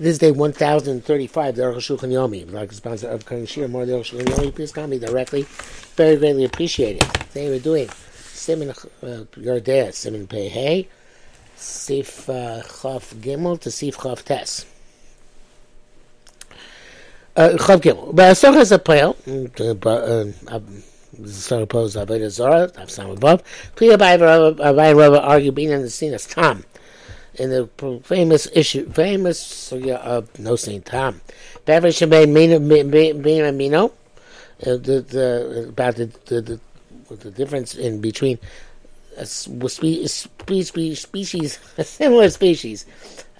This is day 1035, the Aruch Shulchan Yomi. Like sponsor of Karin Shir, more the. Please call me directly. Very greatly appreciated. Today we're doing Simon uh, Yordea, Simon Pei Hey, Sif uh, Chav Gimel to Sif Chav Tes. Uh, Chav Gimel. But Asok has a is sort of to Avodah I've some above. Clear by Rava argue being in the scene as Tom in the famous issue, famous uh, uh, no Saint Tom, Beverage made Mino, Mino, uh, the, the about the, the the, difference in between a species, species, similar species,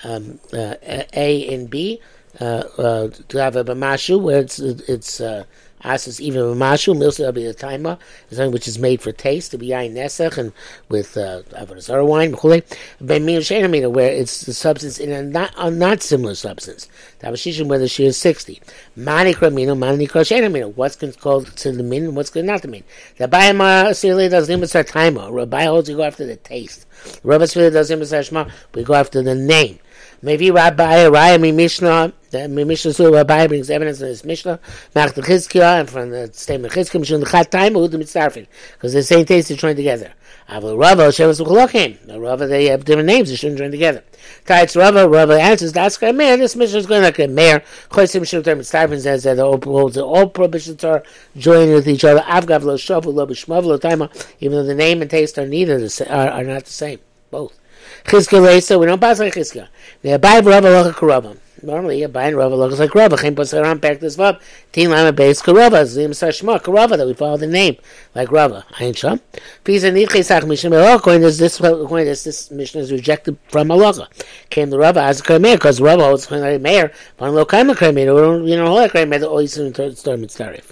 um, uh, A and B, uh, uh, to have a bamashu where it's it's uh, Asas even mashu milsa will be the timer, something which is made for taste to be ayin nesach and with uh, avodah wine, mechule. ben where it's the substance in a not a not similar substance. Tabashishim whether she is sixty. Mani kramino, mani krashenamino. What's called to the min and what's not to mean. The bayama sirle does our timer. Rabbi holds you go after the taste. Rabbi does limit our shema. We go after the name. Maybe Rabbi Raya mi Mishnah, the Mishnah Sur Rabbi brings evidence in his Mishnah, Mach the Chizkiah, and from the statement Chizkiah, Mishun Chat Time, Uhud the Mitzarfin, because the same taste is joined together. Aval Rava, Shevas Ucholokim, the Rava, they have different names, they shouldn't join together. Tights Rava, Rava answers, that's a mayor, this Mishnah is going like a mayor, Chosim Mishun the Mitzarfin says that all, all prohibitions are joining with each other, Avgav lo Shavu lo Bishmav lo Taima, even though the name and taste are neither the, are, are not the same, both. Chizkiah Leisa, we don't pass like Chizkiah. The Abai Rava Locha Karava. Normally, Abai and Rava looks like Rava. Chaim Pasaram back this Vav. Tin Lama Beis Karava. Zim Sashma Karava, that we follow the name, like Rava. Ayin Sham. Pisa Nidchesach Mishnah Melach, according to this, according to this, Mishnah is rejected from Malacha. Came the Rava as a Kramer, because Rava holds like Meir, but Lo Kaima Kramer, you know, hold like Kramer, the Oisin Storm Mitzarif.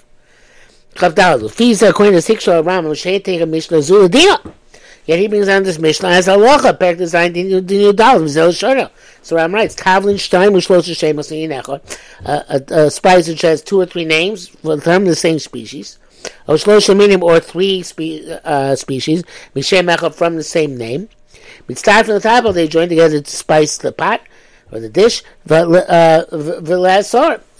Chav Dalad. Fisa, according to Sikshal Ram, Moshe take a Mishnah Zuladina. Yet he brings down this Mishnah as halacha, to Zayin Dinu Dal, Zel Shara. So Ram writes, Tavlin Stein, Mushlosh Shemos Yinecha, a spice which has two or three names, from the same species. Oshlosh Minim, or three spe- uh, species, Mishem from the same name. Mitzvah from the table, they join together to spice the pot, or the dish, uh,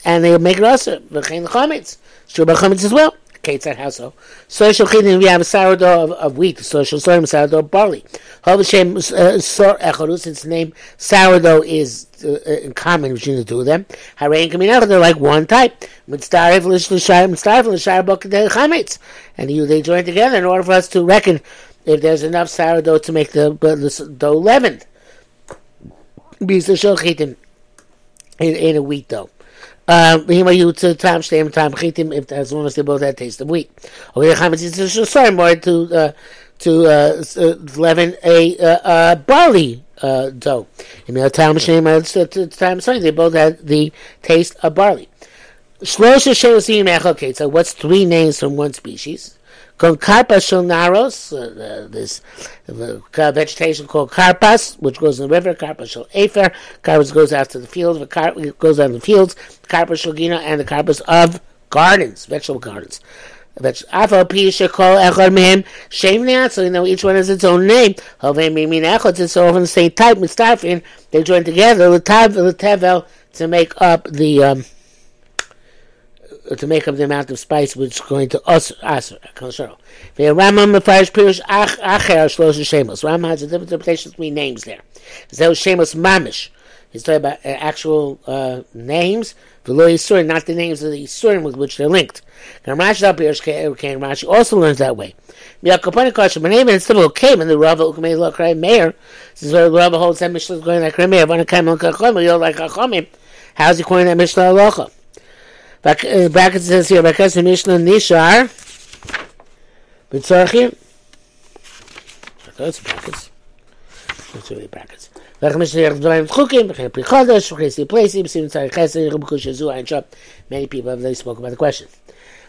and they make it also, V'chein Chametz. Shubha Chametz as well. Ketzat Haso. Social Chidim, we have a sourdough of, of wheat, social sourdough of barley. Hovashem uh, Sor Echorus, its name, sourdough is uh, in common between the two of them. Harain Kaminach, they're like one type. Mitzdarif Lishayim, Mitzdarif Lishayim Bokadei Chametz. And you, they join together in order for us to reckon if there's enough sourdough to make the, the dough leavened. Bisa Shol in, in a wheat dough. Um, you to time time if as long as they both had taste of wheat. Okay, chametz is sorry more to uh, to uh, uh, leaven a uh, uh, barley uh, dough. In the time shem time sorry they both had the taste of barley. Shlosha sheosim So what's three names from one species? Karpas naros, uh, this uh, vegetation called karpas, which grows in the river. Karpas shel afer. Karpas goes out to the fields. It goes out in the fields. Karpas shel and the karpas of gardens, vegetable gardens. Afal pi shekol echad mehem shem So you know each one has its own name. Hovei mimin echad. It's all from the same type. Mitzdarfin. They join together. The tevel to make up the. Um, to make up the amount of spice which is going to us aser kosher. The Rambam mefarish pirush acher shlosh shemos. Rambam has a different interpretation three names there. Zeh shemos mamish. He's talking about uh, actual uh, names, the lo yisurim, not the names of the yisurim with which they're linked. Now Rashi also learns that way. Is still okay, and the Rava mayor. This is where the Rava holds that Mishnah is going like kachomim. How's he calling that Mishnah halacha? bracket uh, says here, Bakas Mishnah Nishar. B'tzarchim. That's brackets. That's really brackets. Yazu, and Shop. Many people have they spoken about the question.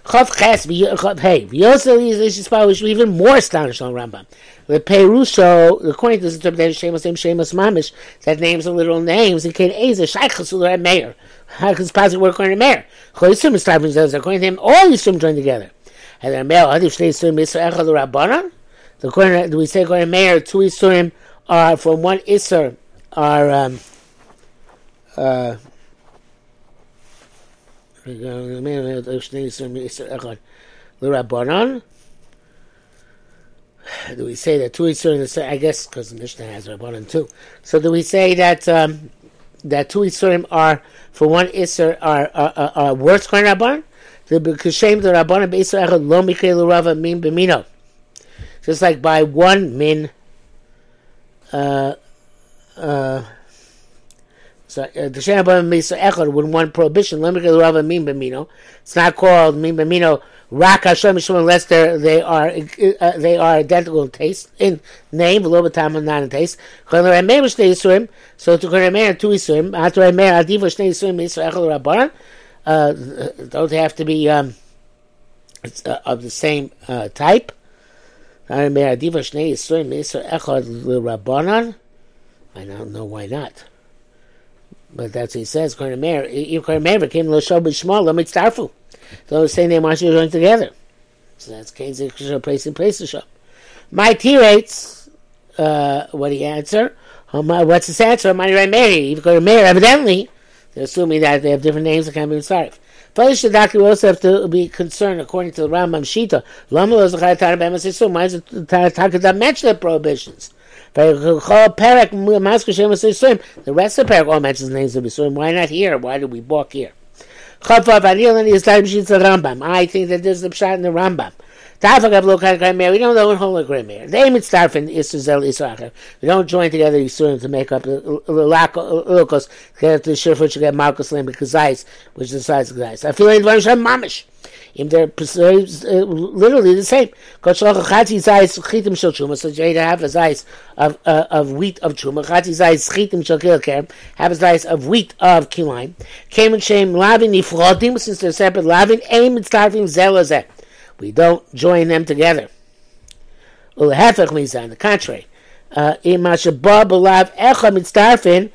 Chav Ches, hey, V'yosel is Yishis which even more astonished on Rambam. The Perusho, according to this interpretation, Shemus Name Shemus Mamish, that names are literal names, and Ken Eza, Shaykh Chasulah, Meir. How can this possibly work according to Meir? Choyisum is typing says, according to him, all Yisum join together. And then Meir, Hadif Shnei Yisum Yisur Echad Rabbanan? According to, we say to Meir, two Yisurim are from one Isser are um, uh, do we say that two Isurim, I guess because the Mishnah has Rabbanan too. So do we say that um, that two Isurim are, for one Isur, are, are, are, are worse than Rabbanan? The Kashem the Rabbanan Echad Lo Mikre Rava Min Bemino. Just like by one min, uh, uh, so uh, Echad, when one prohibition, it's not called Min Bemino Rak Hashem unless they they are uh, they are identical in taste in name, bit time and not in taste. So to Koremer two Isurim, after Remer Adiva Shnei Isurim Yisrael Rabbanan, uh, don't have to be um, uh, of the same uh, type. I don't know why not. But that's what he says. Koremer came to Shal B'Shmal, let me starfu. So the name are joined together. So that's Kane's place in place to. My T rates, uh, what you answer? what's his answer? My right Meir. If you to Meir, evidently, they're assuming that they have different names that can't be started. First, the doctor will also have to be concerned, according to the Rambam Shita. Lama the Bema so why is it Takada mention the prohibitions? The rest of the parak all mentions the names of Bisurim. Why not here? Why do we walk here? Is the. I think that there's the pshat in the Rambam. We don't know what whole Grammar. They mitzdarfen Israel Israel. We don't join together Yisurim to make up the uh, Lukos, get the Shirfut, get Malchus Lamb, Kazais, which is the size of Kazais. I feel like Dvarim Mamish. If they're uh, literally the same. So you have a size of, uh, of wheat of truma. Chati size chitim shel kilker. Have a size of wheat of kilaim. Came and shame lavin nifrodim, since they're separate lavin, aim and starving zelazeh. We don't join them together. Ulehefech means on the contrary. Uh, in mashabah belav echa mitzdarfin,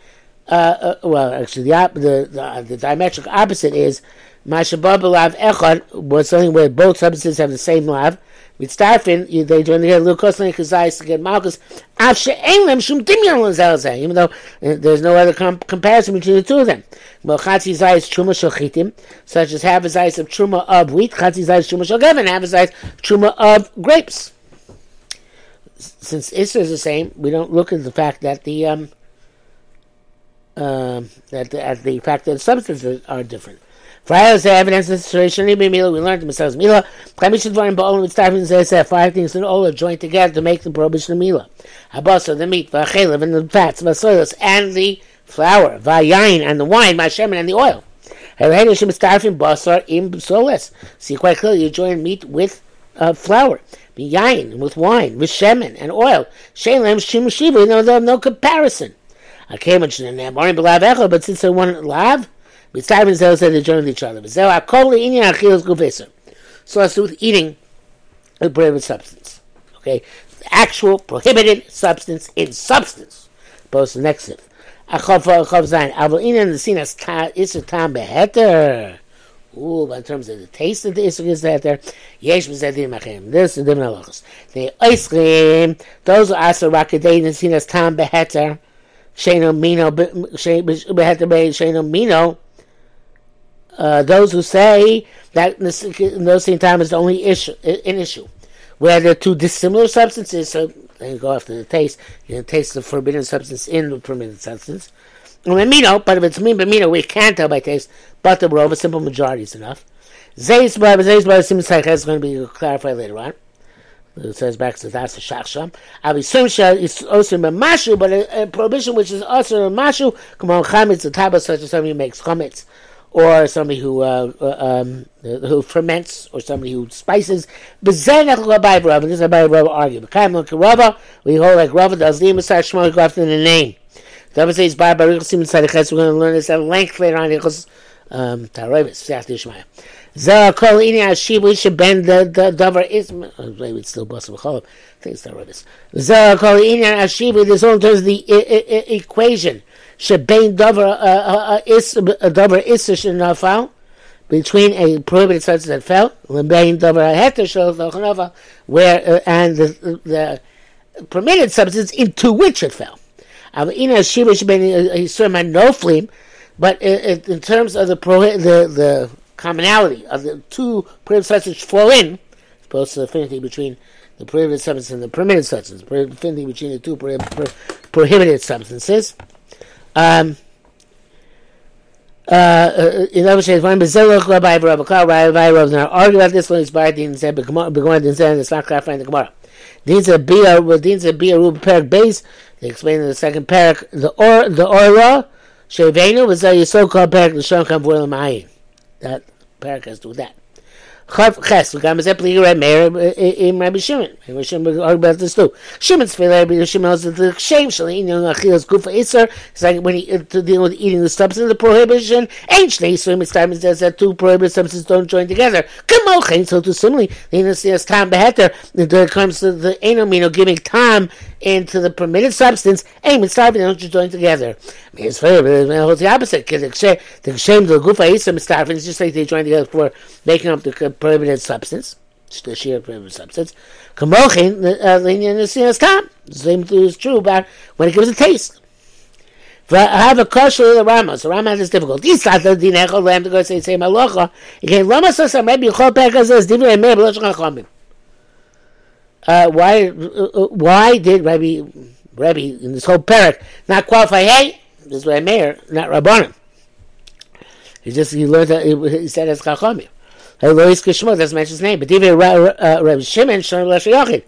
uh, uh, well, actually, the, the, the, the diametric opposite is Mashabah b'lav echad was something where both substances have the same lav. Mitzdarfin, they join together lukos and chazayis to get malchus. Av she'en shum dimyon even though uh, there's no other com- comparison between the two of them. Well, chatzi zayis truma shalchitim, such as half a zayis of truma of wheat, chatzi zayis truma shel half a zayis truma of grapes. Since Isra is the same, we don't look at the fact that the um, uh, that the, at the fact that substances are different. Prior to evidence of the situation, we learned the Messiah's Mila. Chamisha Dvarim Ba'olim with says that five things in all are joined together to make the prohibition of Mila. Habasa, the meat, Vachelev, and the fats, Vasoilos, and the flour, Vayain, and the wine, Vashemin, and the oil. Helene Starving Basar im Soles. See quite clearly, you join meat with uh, flour. Yain, with wine, with shemen, and oil. Shalem, Shim, Shiva, no, no comparison. I came in there, but since I want lav, Mitzvah and Zeh said they joined each other. Zeh akol inyan achilas gufeser. So as to with eating a prohibited substance. Okay, The actual prohibited substance in substance. Both the next beheter. Ooh, but in terms of the taste of the iser is that there. Yesh b'zedim achim. This is the halachos. The oischim. Those are asa rakadein the tam beheter. Sheno mino beheter be sheno mino. Uh, those who say that same time is the only issue, an issue, where they're two dissimilar substances, so they go after the taste, you taste the forbidden substance in the permitted substance. And amino, but if it's mean amino, we can't tell by taste, but the rove, a simple majority is enough. Zeis by Zeis by seems like that's going to be clarified later on. It says back to that's the shachsham. Avisum is also mashu, but a, prohibition which is also a mashu. Come on, chametz, the of such as somebody makes chametz or somebody who uh, uh um, who ferments, or somebody who spices. This is a Rabbi Rava We hold like Rava does. The Emisar Shmuel go after the name. The Rabbi says by Baruch Sim Tzadiches. We're going to learn this at length later on. Because um, Tarovis Seach Yishmael. Zeh kol ini ashib we should bend the the davar is maybe it's still bus b'cholov. I think it's Tarovis. Zeh kol ini ashib. This all does the equation shebein davar uh, uh, uh, isish in nafal between a prohibited substance that fell, lebein davar heter shel where and the, the permitted substance into which it fell. Avina shivish ben yisurim noflim. But in, terms of the, prohi- the the commonality of the two prohibited substances fall in, as opposed to the affinity between the prohibited substance and the permitted substance, affinity between the two pro- pro- prohibited substances. Um, uh, in other words, when Bezilach Rabbi Rabbi Rabbi Rabbi now argue about this one. He's by Din said, but Gemara Din said it's not clarifying the Gemara. Din said Bia, well, Din said Bia Rub Perak base. They explain in the second parak the or the Orla Shevenu was a so called parak the Shon Kam That parak has to do that. Chav Ches, we got Mazepli Meir, in Rabbi Shimon. Rabbi Shimon argued about this too. Shimon's Tefillah, Rabbi Shimon has the shame, Shali, you know, good for Isser, it's like when he, to deal with eating the substance of the prohibition, and Shnei Swim, it's time says that two prohibited substances don't join together. Come Kamochain, so too similarly, the Innocent Tom Beheter, the comes to the Enomino giving time into the permitted substance, aim and starving, they don't join together. I mean, it's fair, but it holds the opposite. The shame, the gufa iser, starving, it's just like they join together for making up the prohibited substance, the sheer prohibited substance. Kamochin, the time. The same thing is true about when it gives a taste. I have a question the Rama. So Rama has difficult. These the din echol lam to go say say malacha. Again, Rama says some maybe chol pekas says divrei meir b'losh chachamim. Uh, why? Uh, why did Rabbi Rabbi in this whole parak not qualify? Hey, this is Rabbi Meir, not Rabbanim. He just he learned that he said as chachamim. Lois Kishmo doesn't mention his name, but even uh, Rabbi Shimon Shon Lashayachid.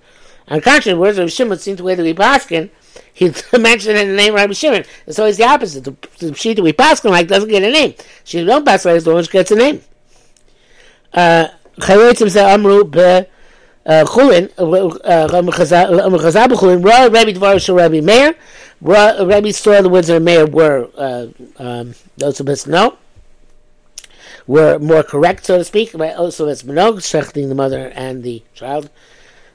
On contrary, words Rabbi Shimon seem to way that we paskin, he mentioned in the name Rabbi Shimon. It's always the opposite. The, the sheet that we paskin like doesn't get a name. She don't pass like the one which gets a name. Chayrotzim say Amru be Chulin, Chazal b'Chulin, Ra Rabbi Dvar Rabbi Meir, Rabbi saw the words of Meir were, uh, um, those of us know were more correct, so to speak. But also, it's Minog, shechting the mother and the child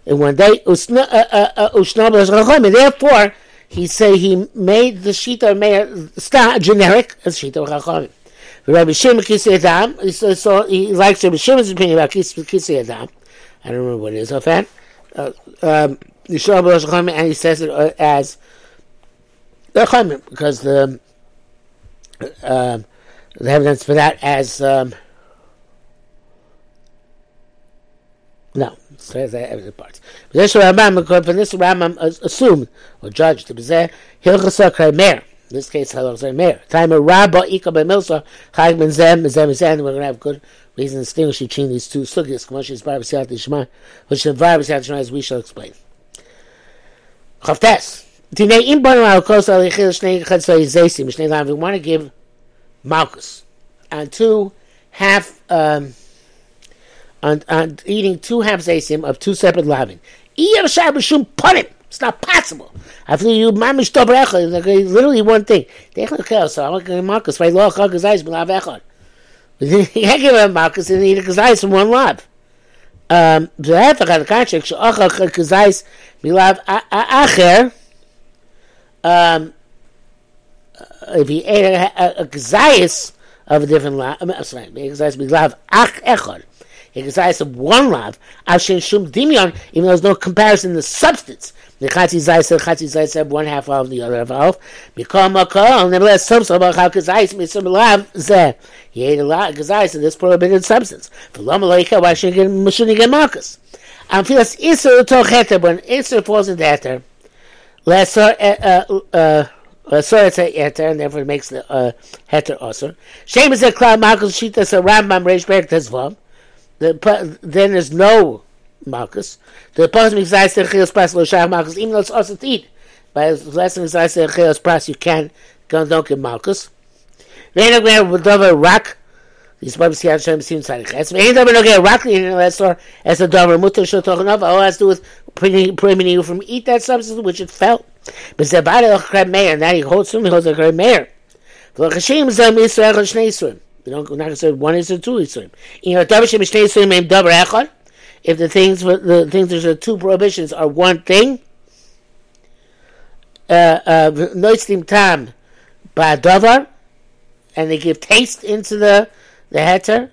in one day. Uh, uh, uh, therefore, he say he made the shita meir generic as shita chachamim. Rabbi Shimon Kisei Adam, so he likes Rabbi Shimon's opinion about Kisei Adam. I don't remember what it is offhand. Uh, um, and he says it as because the um, the evidence for that as um, no, says that evidence parts. This Rambam, from this Rambam assumed or judged to be there. In this case, Hilchasa Mer. Time of Rabba Ika Bemilsa Chag Ben Zem Zem Zem. We're going to have good reason to distinguish between these two sugyas. Kmosh Bar B'Siyat Yishma, which the Bar B'Siyat Yishma, as we shall explain. Chavtes. Dinei Im Banu Al Kos Al Yichil Shnei Lam. We want to give Malchus and two half um, on, on eating two half zaysim of two separate lavin. It's not possible. I feel you mamish tobrecha, literally one thing. Dechel kel, so I'm going Marcus, right? Loch hagas eyes, but I've echon. You can't give him Marcus and eat a kazais from one lob. Um, the hafak on the contrary, she'ochach kazais milav acher, um, uh, if he ate a, a, a, of a different lob, I'm sorry, a kazais milav ach echon gazayis of one lav, ashen shum dimion, even though there's no comparison in the substance. The chatzi zayis and chatzi zayis have one half of the other half. Mikol makol, nevertheless, some some how gazayis misum lav zeh. He ate a lot of gazayis of this prohibited substance. For lama leika, why should he get malchus? And feel it's iser to heter, when iser falls into heter, lesser, uh, uh, so it's a heter, and therefore it makes the uh, heter also. Shame is a cloud malchus shita Rambam reish berek tezvav. Then there's no malchus. The pasuk makes zayis terchios pras lo shach malchus, even though it's also to eat. By than zayis terchios pras, you can don't get malchus. Then again, with dover rak. These Bible see Hashem seen inside Ches. Vein no get rak in the as a dover mutter shotochanov. All has to do with preventing you from eat that substance which it felt. But Zabad el Meir, and that he holds him, he holds a Kreb Meir. V'lachashim zem Yisrael shnei Yisrael. We don't, we're not going to say one is or two Yisrael. You know, davar shem shnei Yisrael named davar echad. If the things, the things, there's the two prohibitions are one thing, uh, uh, noistim tam ba'davar, and they give taste into the the heter.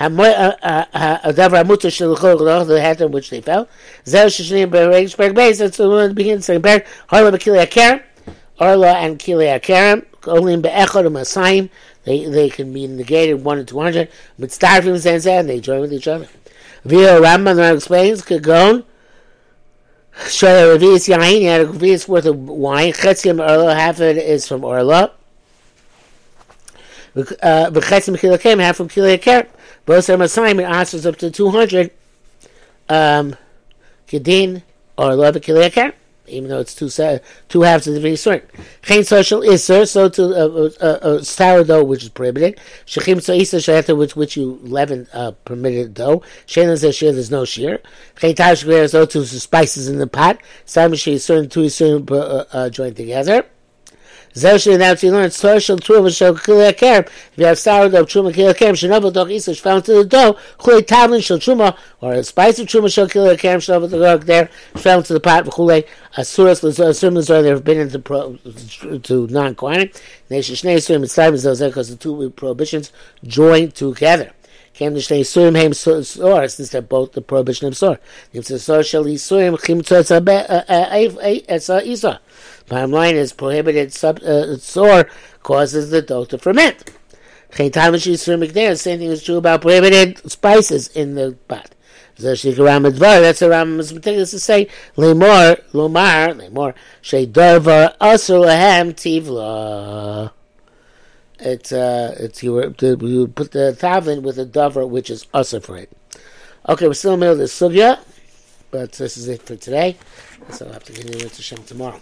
הדבר המוצר של the heter which they fell. זהו ששנים ברגש פרק בייס, that's the one that begins saying פרק, הורלה בכלי הכרם, הורלה and כלי הכרם, Olim be'echad u'masayim. They they can be negated one and two hundred. Mitzdarfim zenzen. They join with each other. Via Rambam explains Kagon. Show a revius yain. He had a revius worth of wine. Chetzim orla. Half of it is from orla. V'chetzim kilakem. Half from kilakem. Both are masayim. It answers up to two hundred. Um, kedin orla v'kilakem even though it's two two halves of the very sort. Chain social iser, so to uh, uh, uh, sourdough which is prohibited. Shechim so iser shayata which which you leaven uh, permitted dough. Shein says shear there's no shear. Chain tash so to spices in the pot. Simon she certain two certain uh, uh, joined together. Zeh now to learn social truma shel kili akerem. If you have sourdough truma kili akerem, shenovel doch isish found to the dough, chulei tavlin shel truma, or a spice of truma shel kili akerem, shenovel doch there, fell into the pot, chulei asuras l'asurim l'zor, they have been into pro, to non-quantity. Nation shnei time as those because the two prohibitions join together. Came to shnei surim heim sor, since they're both the prohibition of sor. If the sor shel isurim, chim tzotz uh, uh, isa. Bottom line is prohibited sub, uh, sore causes the dough to ferment. Same thing is true about prohibited spices in the pot. That's the Rambam is meticulous to say. Lemor, lomar, lemor, sheidarvar asur lahem tivla. It's uh, it's you you put the tavlin with a dover which is usher for it. Okay, we're still in the middle of the sugya, but this is it for today. So I'll have to continue with Hashem tomorrow.